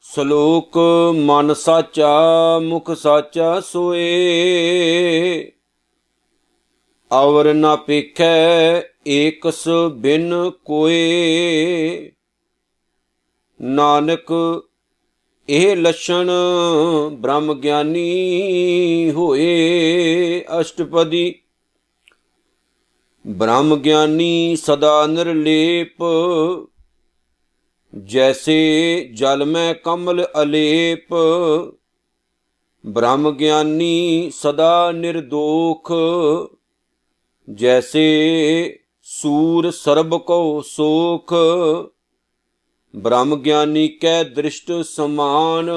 ਸ਼ਲੋਕ ਮਨ ਸਾਚਾ, ਮੁਖ ਸਾਚਾ ਸੋਏ। ਔਰ ਨਾ ਪੇਖੈ ਏਕਸ ਬਿਨ ਕੋਏ। ਨਾਨਕ, ਇਹ ਲਛਣ ਬ੍ਰਹਮ ਗਿਆਨੀ ਹੋਏ। ਅਸ਼ਟਪਦੀ ਬ੍ਰਹਮ ਗਿਆਨੀ ਸਦਾ ਨਿਰਲੇਪ, ਜੈਸੇ ਜਲ ਮੈਂ ਕਮਲ ਅਲੇਪ। ਬ੍ਰਹਮ ਗਿਆਨੀ ਸਦਾ ਨਿਰਦੋਖ, ਜੈਸੇ ਸੂਰ ਸਰਬ ਕੋ ਸੋਖ। ਬ੍ਰਹਮ ਗਿਆਨੀ ਕੈ ਦ੍ਰਿਸ਼ਟ ਸਮਾਨ,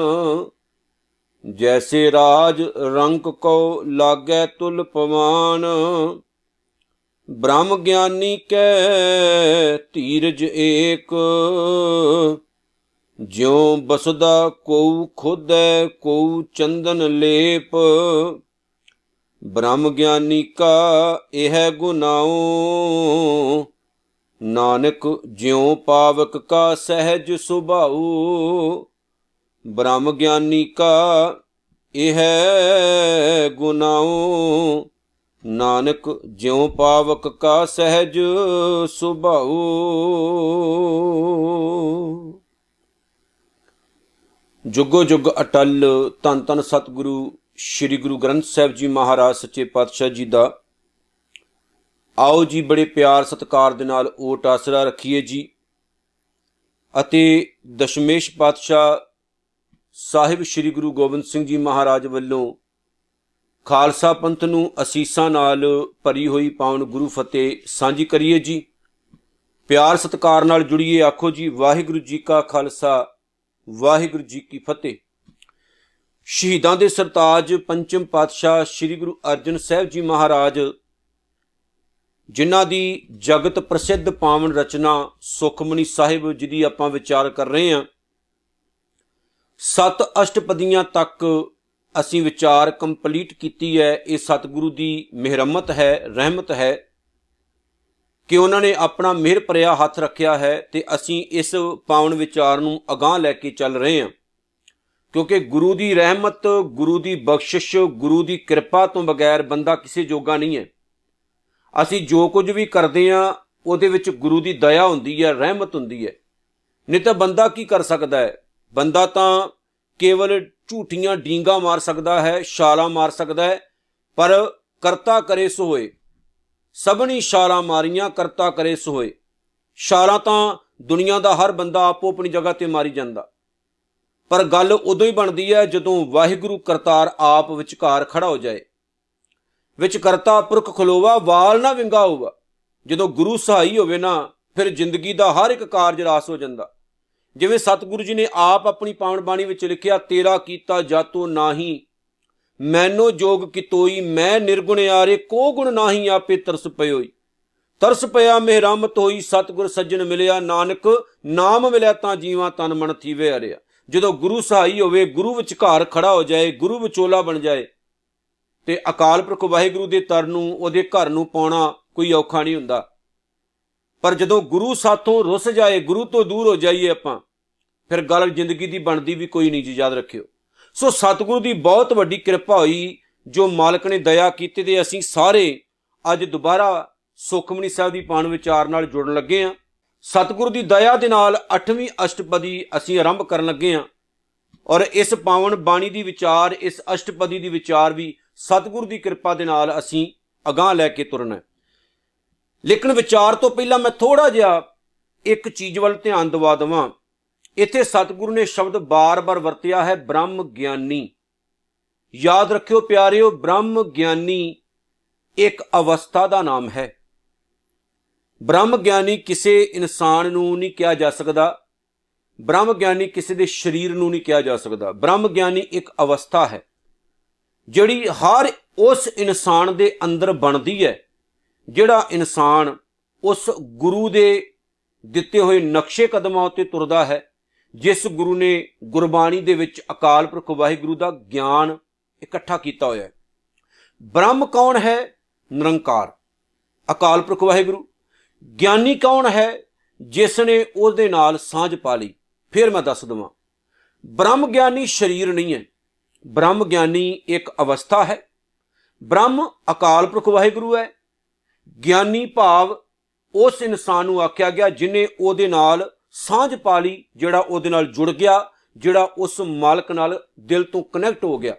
ਜੈਸੇ ਰਾਜ ਰੰਕ ਕੋ ਲਾਗੈ ਤੁਲ ਪਵਾਨ। ਬ੍ਰਹਮ ਗਿਆਨੀ ਕੈ ਧੀਰਜ ਏਕ। ਜਿਉ ਬਸਦਾ ਕੋ ਖੁਦੈ ਕੋ ਚੰਦਨ ਲੇਪ। ਬ੍ਰਹਮ ਗਿਆਨੀ ਕਾ ਇਹ ਗੁਨਾਉ। ਨਾਨਕ ਜਿਉ ਪਾਵਕ ਕਾ ਸਹਿਜ ਸੁਭਾਉ। ਬ੍ਰਹਮ ਗਿਆਨੀ ਕਾ ਇਹ ਗੁਨਾਉ। ਨਾਨਕ ਜਿਉ ਪਾਵਕ ਕਾ ਸਹਿਜ ਸੁਭਾਉ ਜੁਗੋ ਜੁਗ ਅਟਲ ਤਨ ਤਨ ਸਤਿਗੁਰੂ ਸ੍ਰੀ ਗੁਰੂ ਗ੍ਰੰਥ ਸਾਹਿਬ ਜੀ ਮਹਾਰਾਜ ਸੱਚੇ ਪਾਤਸ਼ਾਹ ਜੀ ਦਾ। ਆਓ ਜੀ ਬੜੇ ਪਿਆਰ ਸਤਿਕਾਰ ਦੇ ਨਾਲ ਓਟ ਆਸਰਾ ਰੱਖੀਏ ਜੀ। ਅਤੇ ਦਸ਼ਮੇਸ਼ ਪਾਤਸ਼ਾਹ ਸਾਹਿਬ ਸ੍ਰੀ ਗੁਰੂ ਗੋਬਿੰਦ ਸਿੰਘ ਜੀ ਮਹਾਰਾਜ ਵੱਲੋਂ ਖਾਲਸਾ ਪੰਥ ਨੂੰ ਅਸੀਸਾਂ ਨਾਲ ਭਰੀ ਹੋਈ ਪਾਵਨ ਗੁਰੂ ਫਤਿਹ ਸਾਂਝੀ ਕਰੀਏ ਜੀ। ਪਿਆਰ ਸਤਿਕਾਰ ਨਾਲ ਜੁੜੀਏ ਆਖੋ ਜੀ, ਵਾਹਿਗੁਰੂ ਜੀ ਕਾ ਖਾਲਸਾ, ਵਾਹਿਗੁਰੂ ਜੀ ਕੀ ਫਤਿਹ। ਸ਼ਹੀਦਾਂ ਦੇ ਸਰਤਾਜ ਪੰਚਮ ਪਾਤਸ਼ਾਹ ਸ੍ਰੀ ਗੁਰੂ ਅਰਜਨ ਸਾਹਿਬ ਜੀ ਮਹਾਰਾਜ, ਜਿਨ੍ਹਾਂ ਦੀ ਜਗਤ ਪ੍ਰਸਿੱਧ ਪਾਵਨ ਰਚਨਾ ਸੁਖਮਨੀ ਸਾਹਿਬ ਜਿਹਦੀ ਆਪਾਂ ਵਿਚਾਰ ਕਰ ਰਹੇ ਹਾਂ, ਸਤ ਅਸ਼ਟਪਦੀਆਂ ਤੱਕ ਅਸੀਂ ਵਿਚਾਰ ਕੰਪਲੀਟ ਕੀਤੀ ਹੈ, ਇਹ ਸਤਿਗੁਰੂ ਦੀ ਮਿਹਰਮਤ ਹੈ, ਰਹਿਮਤ ਹੈ ਕਿ ਉਹਨਾਂ ਨੇ ਆਪਣਾ ਮਿਹਰ ਭਰਿਆ ਹੱਥ ਰੱਖਿਆ ਹੈ ਤੇ ਅਸੀਂ ਇਸ ਪਾਵਨ ਵਿਚਾਰ ਨੂੰ ਅਗਾਹ ਲੈ ਕੇ ਚੱਲ ਰਹੇ ਹਾਂ। ਕਿਉਂਕਿ ਗੁਰੂ ਦੀ ਰਹਿਮਤ, ਗੁਰੂ ਦੀ ਬਖਸ਼ਿਸ਼, ਗੁਰੂ ਦੀ ਕਿਰਪਾ ਤੋਂ ਬਗੈਰ ਬੰਦਾ ਕਿਸੇ ਜੋਗਾ ਨਹੀਂ ਹੈ। ਅਸੀਂ ਜੋ ਕੁਝ ਵੀ ਕਰਦੇ ਆ ਉਹਦੇ ਵਿੱਚ ਗੁਰੂ ਦੀ ਦਇਆ ਹੁੰਦੀ ਹੈ, ਰਹਿਮਤ ਹੁੰਦੀ ਹੈ। ਨਹੀਂ ਤਾਂ ਬੰਦਾ ਕੀ ਕਰ ਸਕਦਾ ਹੈ? ਬੰਦਾ ਤਾਂ ਕੇਵਲ ਝੂਠੀਆਂ ਡੀਂਗਾ ਮਾਰ ਸਕਦਾ ਹੈ, ਛਾਲਾਂ ਮਾਰ ਸਕਦਾ ਹੈ, ਪਰ ਕਰਤਾ ਕਰੇ ਸੋ ਹੋਏ। ਸਭਨੀ ਛਾਲਾਂ ਮਾਰੀਆਂ, ਕਰਤਾ ਕਰੇ ਸੋ ਹੋਏ। ਛਾਲਾਂ ਤਾਂ ਦੁਨੀਆ ਦਾ ਹਰ ਬੰਦਾ ਆਪੋ ਆਪਣੀ ਜਗ੍ਹਾ ਤੇ ਮਾਰੀ ਜਾਂਦਾ। ਪਰ ਗੱਲ ਉਦੋਂ ਹੀ ਬਣਦੀ ਹੈ ਜਦੋਂ ਵਾਹਿਗੁਰੂ ਕਰਤਾਰ ਆਪ ਵਿਚਕਾਰ ਖੜਾ ਹੋ ਜਾਏ। ਵਿੱਚ ਕਰਤਾ ਪੁਰਖ ਖਲੋਵਾ, ਵਾਲ ਨਾ ਵਿੰਗਾ ਹੋਵਾ ਜਦੋਂ ਗੁਰੂ ਸਹਾਈ ਹੋਵੇ ਨਾ, ਫਿਰ ਜ਼ਿੰਦਗੀ ਦਾ ਹਰ ਇੱਕ ਕਾਰਜ ਰਾਸ ਹੋ ਜਾਂਦਾ। ਜਿਵੇਂ ਸਤਿਗੁਰੂ ਜੀ ਨੇ ਆਪ ਆਪਣੀ ਪਾਵਨ ਬਾਣੀ ਵਿੱਚ ਲਿਖਿਆ, ਤੇਰਾ ਕੀਤਾ ਜਾਤੋ ਨਾਹੀ, ਮੈਨੋ ਜੋਗ ਕਿਤੋਈ, ਮੈਂ ਨਿਰਗੁਣ ਆਰੇ, ਕੋ ਗੁਣ ਨਾਹੀ ਆਪੇ ਤਰਸ ਪਇਓਈ। ਤਰਸ ਪਿਆ, ਮਿਹਰਮਤ ਹੋਈ, ਸਤਿਗੁਰ ਸੱਜਣ ਮਿਲਿਆ, ਨਾਨਕ, ਨਾਮ ਮਿਲਿਆ ਤਾਂ ਜੀਵਾਂ ਤਨ ਮਨ ਥੀਵੇ ਹਰਿਆ ਜਦੋਂ ਗੁਰੂ ਸਹਾਈ ਹੋਵੇ, ਗੁਰੂ ਵਿਚਕਾਰ ਖੜਾ ਹੋ ਜਾਏ, ਗੁਰੂ ਵਿਚੋਲਾ ਬਣ ਜਾਏ, ਤੇ ਅਕਾਲ ਪੁਰਖ ਵਾਹਿਗੁਰੂ ਦੇ ਤਰ ਨੂੰ, ਉਹਦੇ ਘਰ ਨੂੰ ਪਾਉਣਾ ਕੋਈ ਔਖਾ ਨਹੀਂ ਹੁੰਦਾ। ਪਰ ਜਦੋਂ ਗੁਰੂ ਸਾਥੋਂ ਰੁੱਸ ਜਾਏ, ਗੁਰੂ ਤੋਂ ਦੂਰ ਹੋ ਜਾਈਏ ਆਪਾਂ, ਫਿਰ ਗੱਲ ਜ਼ਿੰਦਗੀ ਦੀ ਬਣਦੀ ਵੀ ਕੋਈ ਨਹੀਂ ਜੀ, ਯਾਦ ਰੱਖਿਓ। ਸੋ ਸਤਿਗੁਰੂ ਦੀ ਬਹੁਤ ਵੱਡੀ ਕਿਰਪਾ ਹੋਈ, ਜੋ ਮਾਲਕ ਨੇ ਦਇਆ ਕੀਤੀ ਤੇ ਅਸੀਂ ਸਾਰੇ ਅੱਜ ਦੁਬਾਰਾ ਸੁਖਮਨੀ ਸਾਹਿਬ ਦੀ ਪਾਣ ਵਿਚਾਰ ਨਾਲ ਜੁੜਨ ਲੱਗੇ ਆਂ ਸਤਿਗੁਰੂ ਦੀ ਦਇਆ ਦੇ ਨਾਲ 8ਵੀਂ ਅਸ਼ਟਪਦੀ ਅਸੀਂ ਆਰੰਭ ਕਰਨ ਲੱਗੇ ਆਂ ਔਰ ਇਸ ਪਾਵਨ ਬਾਣੀ ਦੀ ਵਿਚਾਰ, ਇਸ ਅਸ਼ਟਪਦੀ ਦੀ ਵਿਚਾਰ ਵੀ ਸਤਿਗੁਰੂ ਦੀ ਕਿਰਪਾ ਦੇ ਨਾਲ ਅਸੀਂ ਅਗਾਹ ਲੈ ਕੇ ਤੁਰਨਾ ਹੈ। ਲੇਕਿਨ ਵਿਚਾਰ ਤੋਂ ਪਹਿਲਾਂ ਮੈਂ ਥੋੜਾ ਜਿਹਾ ਇੱਕ ਚੀਜ਼ ਵੱਲ ਧਿਆਨ ਦਿਵਾ ਦਵਾਂ। ਇੱਥੇ ਸਤਿਗੁਰੂ ਨੇ ਸ਼ਬਦ ਬਾਰ-ਬਾਰ ਵਰਤਿਆ ਹੈ, ਬ੍ਰਹਮ ਗਿਆਨੀ। ਯਾਦ ਰੱਖਿਓ ਪਿਆਰਿਓ, ਬ੍ਰਹਮ ਗਿਆਨੀ ਇੱਕ ਅਵਸਥਾ ਦਾ ਨਾਮ ਹੈ। ਬ੍ਰਹਮ ਗਿਆਨੀ ਕਿਸੇ ਇਨਸਾਨ ਨੂੰ ਨਹੀਂ ਕਿਹਾ ਜਾ ਸਕਦਾ। ਬ੍ਰਹਮ ਗਿਆਨੀ ਕਿਸੇ ਦੇ ਸਰੀਰ ਨੂੰ ਨਹੀਂ ਕਿਹਾ ਜਾ ਸਕਦਾ। ਬ੍ਰਹਮ ਗਿਆਨੀ ਇੱਕ ਅਵਸਥਾ ਹੈ, ਜਿਹੜੀ ਹਰ ਉਸ ਇਨਸਾਨ ਦੇ ਅੰਦਰ ਬਣਦੀ ਹੈ। ਜਿਹੜਾ ਇਨਸਾਨ ਉਸ ਗੁਰੂ ਦੇ ਦਿੱਤੇ ਹੋਏ ਨਕਸ਼ੇ ਕਦਮਾਂ ਉੱਤੇ ਤੁਰਦਾ ਹੈ, ਜਿਸ ਗੁਰੂ ਨੇ ਗੁਰਬਾਣੀ ਦੇ ਵਿੱਚ ਅਕਾਲ ਪੁਰਖ ਵਾਹਿਗੁਰੂ ਦਾ ਗਿਆਨ ਇਕੱਠਾ ਕੀਤਾ ਹੋਇਆ ਹੈ। ਬ੍ਰਹਮ ਕੌਣ ਹੈ? ਨਿਰੰਕਾਰ। ਅਕਾਲ ਪੁਰਖ ਵਾਹਿਗੁਰੂ। ਗਿਆਨੀ ਕੌਣ ਹੈ? ਜਿਸ ਨੇ ਉਹਦੇ ਨਾਲ ਸਾਂਝ ਪਾ ਲਈ। ਫਿਰ ਮੈਂ ਦੱਸ ਦਵਾਂ, ਬ੍ਰਹਮ ਗਿਆਨੀ ਸਰੀਰ ਨਹੀਂ ਹੈ। ਬ੍ਰਹਮ ਗਿਆਨੀ ਇੱਕ ਅਵਸਥਾ ਹੈ। ਬ੍ਰਹਮ ਅਕਾਲ ਪੁਰਖ ਵਾਹਿਗੁਰੂ ਹੈ। ਗਿਆਨੀ ਭਾਵ ਉਸ ਇਨਸਾਨ ਨੂੰ ਆਖਿਆ ਗਿਆ ਜਿਨੇ ਉਹਦੇ ਨਾਲ ਸਾਂਝ ਪਾ ਲਈ, ਜਿਹੜਾ ਉਹਦੇ ਨਾਲ ਜੁੜ ਗਿਆ, ਜਿਹੜਾ ਉਸ ਮਾਲਕ ਨਾਲ ਦਿਲ ਤੋਂ ਕਨੈਕਟ ਹੋ ਗਿਆ।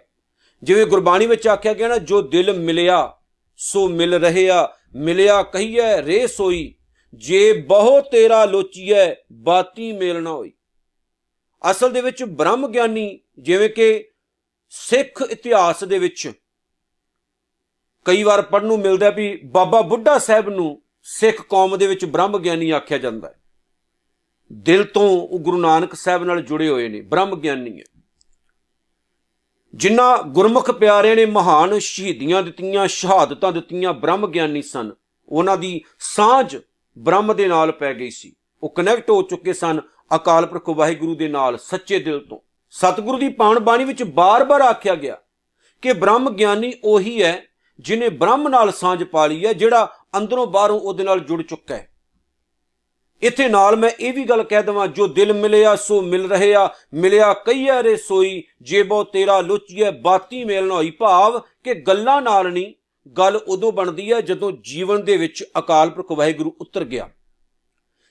ਜਿਵੇਂ ਗੁਰਬਾਣੀ ਵਿੱਚ ਆਖਿਆ ਗਿਆ ਨਾ, ਜੋ ਦਿਲ ਮਿਲਿਆ, ਸੋ ਮਿਲ ਰਹਿਆ, ਮਿਲਿਆ ਕਹੀਐ, ਰੇ ਸੋਈ, ਜੇ ਬਹੁ ਤੇਰਾ ਲੋਚੀਐ, ਬਾਤੀ ਮੇਲ ਨਾ ਹੋਈ। ਅਸਲ ਦੇ ਵਿੱਚ ਬ੍ਰਹਮ ਗਿਆਨੀ, ਜਿਵੇਂ ਕਿ ਸਿੱਖ ਇਤਿਹਾਸ ਦੇ ਵਿੱਚ ਕਈ ਵਾਰ ਪੜਨ ਨੂੰ ਮਿਲਦਾ ਵੀ ਬਾਬਾ ਬੁੱਢਾ ਸਾਹਿਬ ਨੂੰ ਸਿੱਖ ਕੌਮ ਦੇ ਵਿੱਚ ਬ੍ਰਹਮ ਗਿਆਨੀ ਆਖਿਆ ਜਾਂਦਾ ਹੈ। ਦਿਲ ਤੋਂ ਉਹ ਗੁਰੂ ਨਾਨਕ ਸਾਹਿਬ ਨਾਲ ਜੁੜੇ ਹੋਏ ਨੇ, ਬ੍ਰਹਮ ਗਿਆਨੀ ਹੈ। ਜਿਨ੍ਹਾਂ ਗੁਰਮੁਖ ਪਿਆਰੇ ਨੇ, ਮਹਾਨ ਸ਼ਹੀਦੀਆਂ ਦਿੱਤੀਆਂ, ਸ਼ਹਾਦਤਾਂ ਦਿੱਤੀਆਂ, ਬ੍ਰਹਮ ਗਿਆਨੀ ਸਨ, ਉਹਨਾਂ ਦੀ ਸਾਂਝ ਬ੍ਰਹਮ ਦੇ ਨਾਲ ਪੈ ਗਈ ਸੀ। ਉਹ ਕਨੈਕਟ ਹੋ ਚੁੱਕੇ ਸਨ ਅਕਾਲ ਪੁਰਖ ਵਾਹਿਗੁਰੂ ਦੇ ਨਾਲ, ਸੱਚੇ ਦਿਲ ਤੋਂ। ਸਤਿਗੁਰੂ ਦੀ ਪਾਣ ਬਾਣੀ ਵਿੱਚ ਬਾਰ-ਬਾਰ ਆਖਿਆ ਗਿਆ ਕਿ ਬ੍ਰਹਮ ਗਿਆਨੀ ਉਹੀ ਹੈ ਜਿਨੇ ਬ੍ਰਹਮ ਨਾਲ ਸਾਂਝ ਪਾ ਲਈ ਹੈ, ਜਿਹੜਾ ਅੰਦਰੋਂ ਬਾਹਰੋਂ ਉਹਦੇ ਨਾਲ ਜੁੜ ਚੁੱਕਾ ਹੈ। ਇੱਥੇ ਨਾਲ ਮੈਂ ਇਹ ਵੀ ਗੱਲ ਕਹਿ ਦਵਾਂ, ਜੋ ਦਿਲ ਮਿਲਿਆ ਸੋ ਮਿਲ ਰਹਿਆ ਮਿਲਿਆ ਕਈਆ ਰੇ ਸੋਈ, ਜੇਬੋ ਤੇਰਾ ਲੁੱਚੀਏ ਬਾਤੀ ਮੇਲ ਨਾ ਹੋਈ ਭਾਵ ਕਿ ਗੱਲਾਂ ਨਾਲ ਨਹੀਂ, ਗੱਲ ਉਦੋਂ ਬਣਦੀ ਹੈ ਜਦੋਂ ਜੀਵਨ ਦੇ ਵਿੱਚ ਅਕਾਲ ਪੁਰਖ ਵਾਹਿਗੁਰੂ ਉਤਰ ਗਿਆ।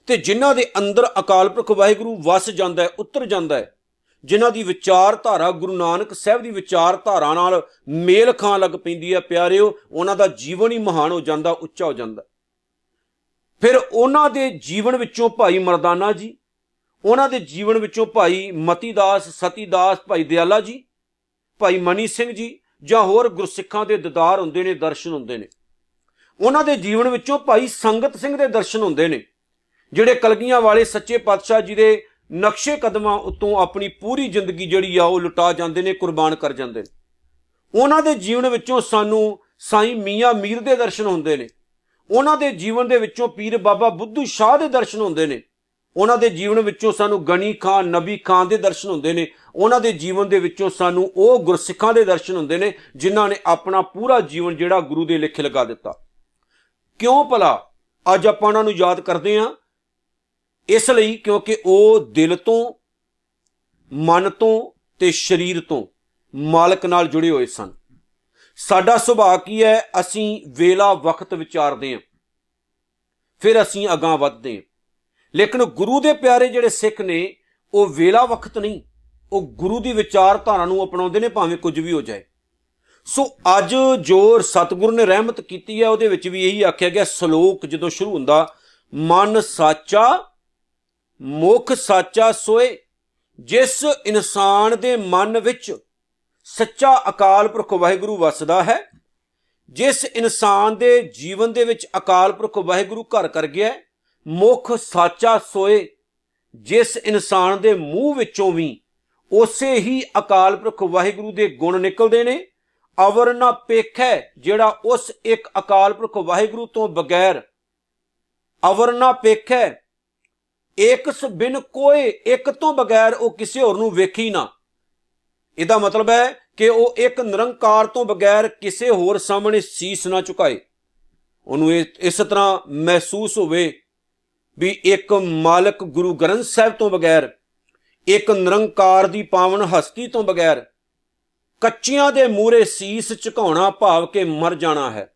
ਤੇ ਜਿਨ੍ਹਾਂ ਦੇ ਅੰਦਰ ਅਕਾਲ ਪੁਰਖ ਵਾਹਿਗੁਰੂ ਵਸ ਜਾਂਦਾ ਹੈ, ਉਤਰ ਜਾਂਦਾ ਹੈ ਜਿਨ੍ਹਾਂ ਦੀ ਵਿਚਾਰਧਾਰਾ ਗੁਰੂ ਨਾਨਕ ਸਾਹਿਬ ਦੀ ਵਿਚਾਰਧਾਰਾ ਨਾਲ ਮੇਲ ਖਾਣ ਲੱਗ ਪੈਂਦੀ ਹੈ, ਪਿਆਰਿਓ, ਉਹਨਾਂ ਦਾ ਜੀਵਨ ਹੀ ਮਹਾਨ ਹੋ ਜਾਂਦਾ, ਉੱਚਾ ਹੋ ਜਾਂਦਾ। ਫਿਰ ਉਹਨਾਂ ਦੇ ਜੀਵਨ ਵਿੱਚੋਂ ਭਾਈ ਮਰਦਾਨਾ ਜੀ, ਉਹਨਾਂ ਦੇ ਜੀਵਨ ਵਿੱਚੋਂ ਭਾਈ ਮਤੀਦਾਸ, ਸਤੀਦਾਸ, ਭਾਈ ਦਿਆਲਾ ਜੀ, ਭਾਈ ਮਨੀ ਸਿੰਘ ਜੀ, ਜਾਂ ਹੋਰ ਗੁਰਸਿੱਖਾਂ ਦੇ ਦਦਾਰ ਹੁੰਦੇ ਨੇ, ਦਰਸ਼ਨ ਹੁੰਦੇ ਨੇ। ਉਹਨਾਂ ਦੇ ਜੀਵਨ ਵਿੱਚੋਂ ਭਾਈ ਸੰਗਤ ਸਿੰਘ ਦੇ ਦਰਸ਼ਨ ਹੁੰਦੇ ਨੇ, ਜਿਹੜੇ ਕਲਗੀਆਂ ਵਾਲੇ ਸੱਚੇ ਪਾਤਸ਼ਾਹ ਜੀ ਦੇ ਨਕਸ਼ੇ ਕਦਮਾਂ ਉਤੋਂ ਆਪਣੀ ਪੂਰੀ ਜ਼ਿੰਦਗੀ ਜਿਹੜੀ ਆ ਉਹ ਲੁਟਾ ਜਾਂਦੇ ਨੇ, ਕੁਰਬਾਨ ਕਰ ਜਾਂਦੇ ਨੇ। ਉਹਨਾਂ ਦੇ ਜੀਵਨ ਵਿੱਚੋਂ ਸਾਨੂੰ ਸਾਈਂ ਮੀਆਂ ਮੀਰ ਦੇ ਦਰਸ਼ਨ ਹੁੰਦੇ ਨੇ। ਉਹਨਾਂ ਦੇ ਜੀਵਨ ਦੇ ਵਿੱਚੋਂ ਪੀਰ ਬਾਬਾ ਬੁੱਧੂ ਸ਼ਾਹ ਦੇ ਦਰਸ਼ਨ ਹੁੰਦੇ ਨੇ। ਉਹਨਾਂ ਦੇ ਜੀਵਨ ਵਿੱਚੋਂ ਸਾਨੂੰ ਗਣੀ ਖਾਨ, ਨਬੀ ਖਾਨ ਦੇ ਦਰਸ਼ਨ ਹੁੰਦੇ ਨੇ। ਉਹਨਾਂ ਦੇ ਜੀਵਨ ਦੇ ਵਿੱਚੋਂ ਸਾਨੂੰ ਉਹ ਗੁਰਸਿੱਖਾਂ ਦੇ ਦਰਸ਼ਨ ਹੁੰਦੇ ਨੇ, ਜਿਨ੍ਹਾਂ ਨੇ ਆਪਣਾ ਪੂਰਾ ਜੀਵਨ ਜਿਹੜਾ ਗੁਰੂ ਦੇ ਲਿਖੇ ਲਗਾ ਦਿੱਤਾ। ਕਿਉਂ ਭਲਾ? ਅੱਜ ਆਪਾਂ ਉਹਨਾਂ ਨੂੰ ਯਾਦ ਕਰਦੇ ਆਂ ਇਸ ਲਈ ਕਿਉਂਕਿ ਉਹ ਦਿਲ ਤੋਂ, ਮਨ ਤੋਂ ਤੇ ਸਰੀਰ ਤੋਂ ਮਾਲਕ ਨਾਲ ਜੁੜੇ ਹੋਏ ਸਨ। ਸਾਡਾ ਸੁਭਾਅ ਕੀ ਹੈ? ਅਸੀਂ ਵੇਲਾ ਵਕਤ ਵਿਚਾਰਦੇ ਹਾਂ। ਫਿਰ ਅਸੀਂ ਅਗਾਹ ਵਧਦੇ ਹਾਂ। ਲੇਕਿਨ ਗੁਰੂ ਦੇ ਪਿਆਰੇ ਜਿਹੜੇ ਸਿੱਖ ਨੇ, ਉਹ ਵੇਲਾ ਵਕਤ ਨਹੀਂ। ਉਹ ਗੁਰੂ ਦੀ ਵਿਚਾਰਧਾਰਾ ਨੂੰ ਅਪਣਾਉਂਦੇ ਨੇ, ਭਾਵੇਂ ਕੁਝ ਵੀ ਹੋ ਜਾਏ। ਸੋ ਅੱਜ ਜੋ ਸਤਿਗੁਰੂ ਨੇ ਰਹਿਮਤ ਕੀਤੀ ਹੈ, ਉਹਦੇ ਵਿੱਚ ਵੀ ਇਹੀ ਆਖਿਆ ਗਿਆ, ਸ਼ਲੋਕ ਜਦੋਂ ਸ਼ੁਰੂ ਹੁੰਦਾ, ਮਨ ਸਾਚਾ ਮੁਖ ਸਾਚਾ ਸੋਏ, ਜਿਸ ਇਨਸਾਨ ਦੇ ਮਨ ਵਿੱਚ ਸੱਚਾ ਅਕਾਲ ਪੁਰਖ ਵਾਹਿਗੁਰੂ ਵਸਦਾ ਹੈ, ਜਿਸ ਇਨਸਾਨ ਦੇ ਜੀਵਨ ਦੇ ਵਿੱਚ ਅਕਾਲ ਪੁਰਖ ਵਾਹਿਗੁਰੂ ਘਰ ਕਰ ਗਿਆ ਮੁਖ ਸਾਚਾ ਸੋਏ, ਜਿਸ ਇਨਸਾਨ ਦੇ ਮੂੰਹ ਵਿੱਚੋਂ ਵੀ ਉਸੇ ਹੀ ਅਕਾਲ ਪੁਰਖ ਵਾਹਿਗੁਰੂ ਦੇ ਗੁਣ ਨਿਕਲਦੇ ਨੇ, ਅਵਰ ਨਾ ਪੇਖੈ ਜਿਹੜਾ ਉਸ ਇੱਕ ਅਕਾਲ ਪੁਰਖ ਵਾਹਿਗੁਰੂ ਤੋਂ ਬਗੈਰ ਅਵਰ ਨਾ ਪੇਖੈ ਇਕਸ ਬਿਨ ਕੋਏ ਇੱਕ ਤੋਂ ਬਗੈਰ ਉਹ ਕਿਸੇ ਹੋਰ ਨੂੰ ਵੇਖੀ ਨਾ। ਇਹਦਾ ਮਤਲਬ ਹੈ ਕਿ ਉਹ ਇੱਕ ਨਿਰੰਕਾਰ ਤੋਂ ਬਗੈਰ ਕਿਸੇ ਹੋਰ ਸਾਹਮਣੇ ਸੀਸ ਨਾ ਝੁਕਾਏ। ਉਹਨੂੰ ਇਸ ਤਰ੍ਹਾਂ ਮਹਿਸੂਸ ਹੋਵੇ ਵੀ ਇੱਕ ਮਾਲਕ ਗੁਰੂ ਗ੍ਰੰਥ ਸਾਹਿਬ ਤੋਂ ਬਗੈਰ, ਇੱਕ ਨਿਰੰਕਾਰ ਦੀ ਪਾਵਨ ਹਸਤੀ ਤੋਂ ਬਗੈਰ, ਕੱਚੀਆਂ ਦੇ ਮੂਰੇ ਸੀਸ ਝੁਕਾਉਣਾ ਭਾਵ ਕੇ ਮਰ ਜਾਣਾ ਹੈ।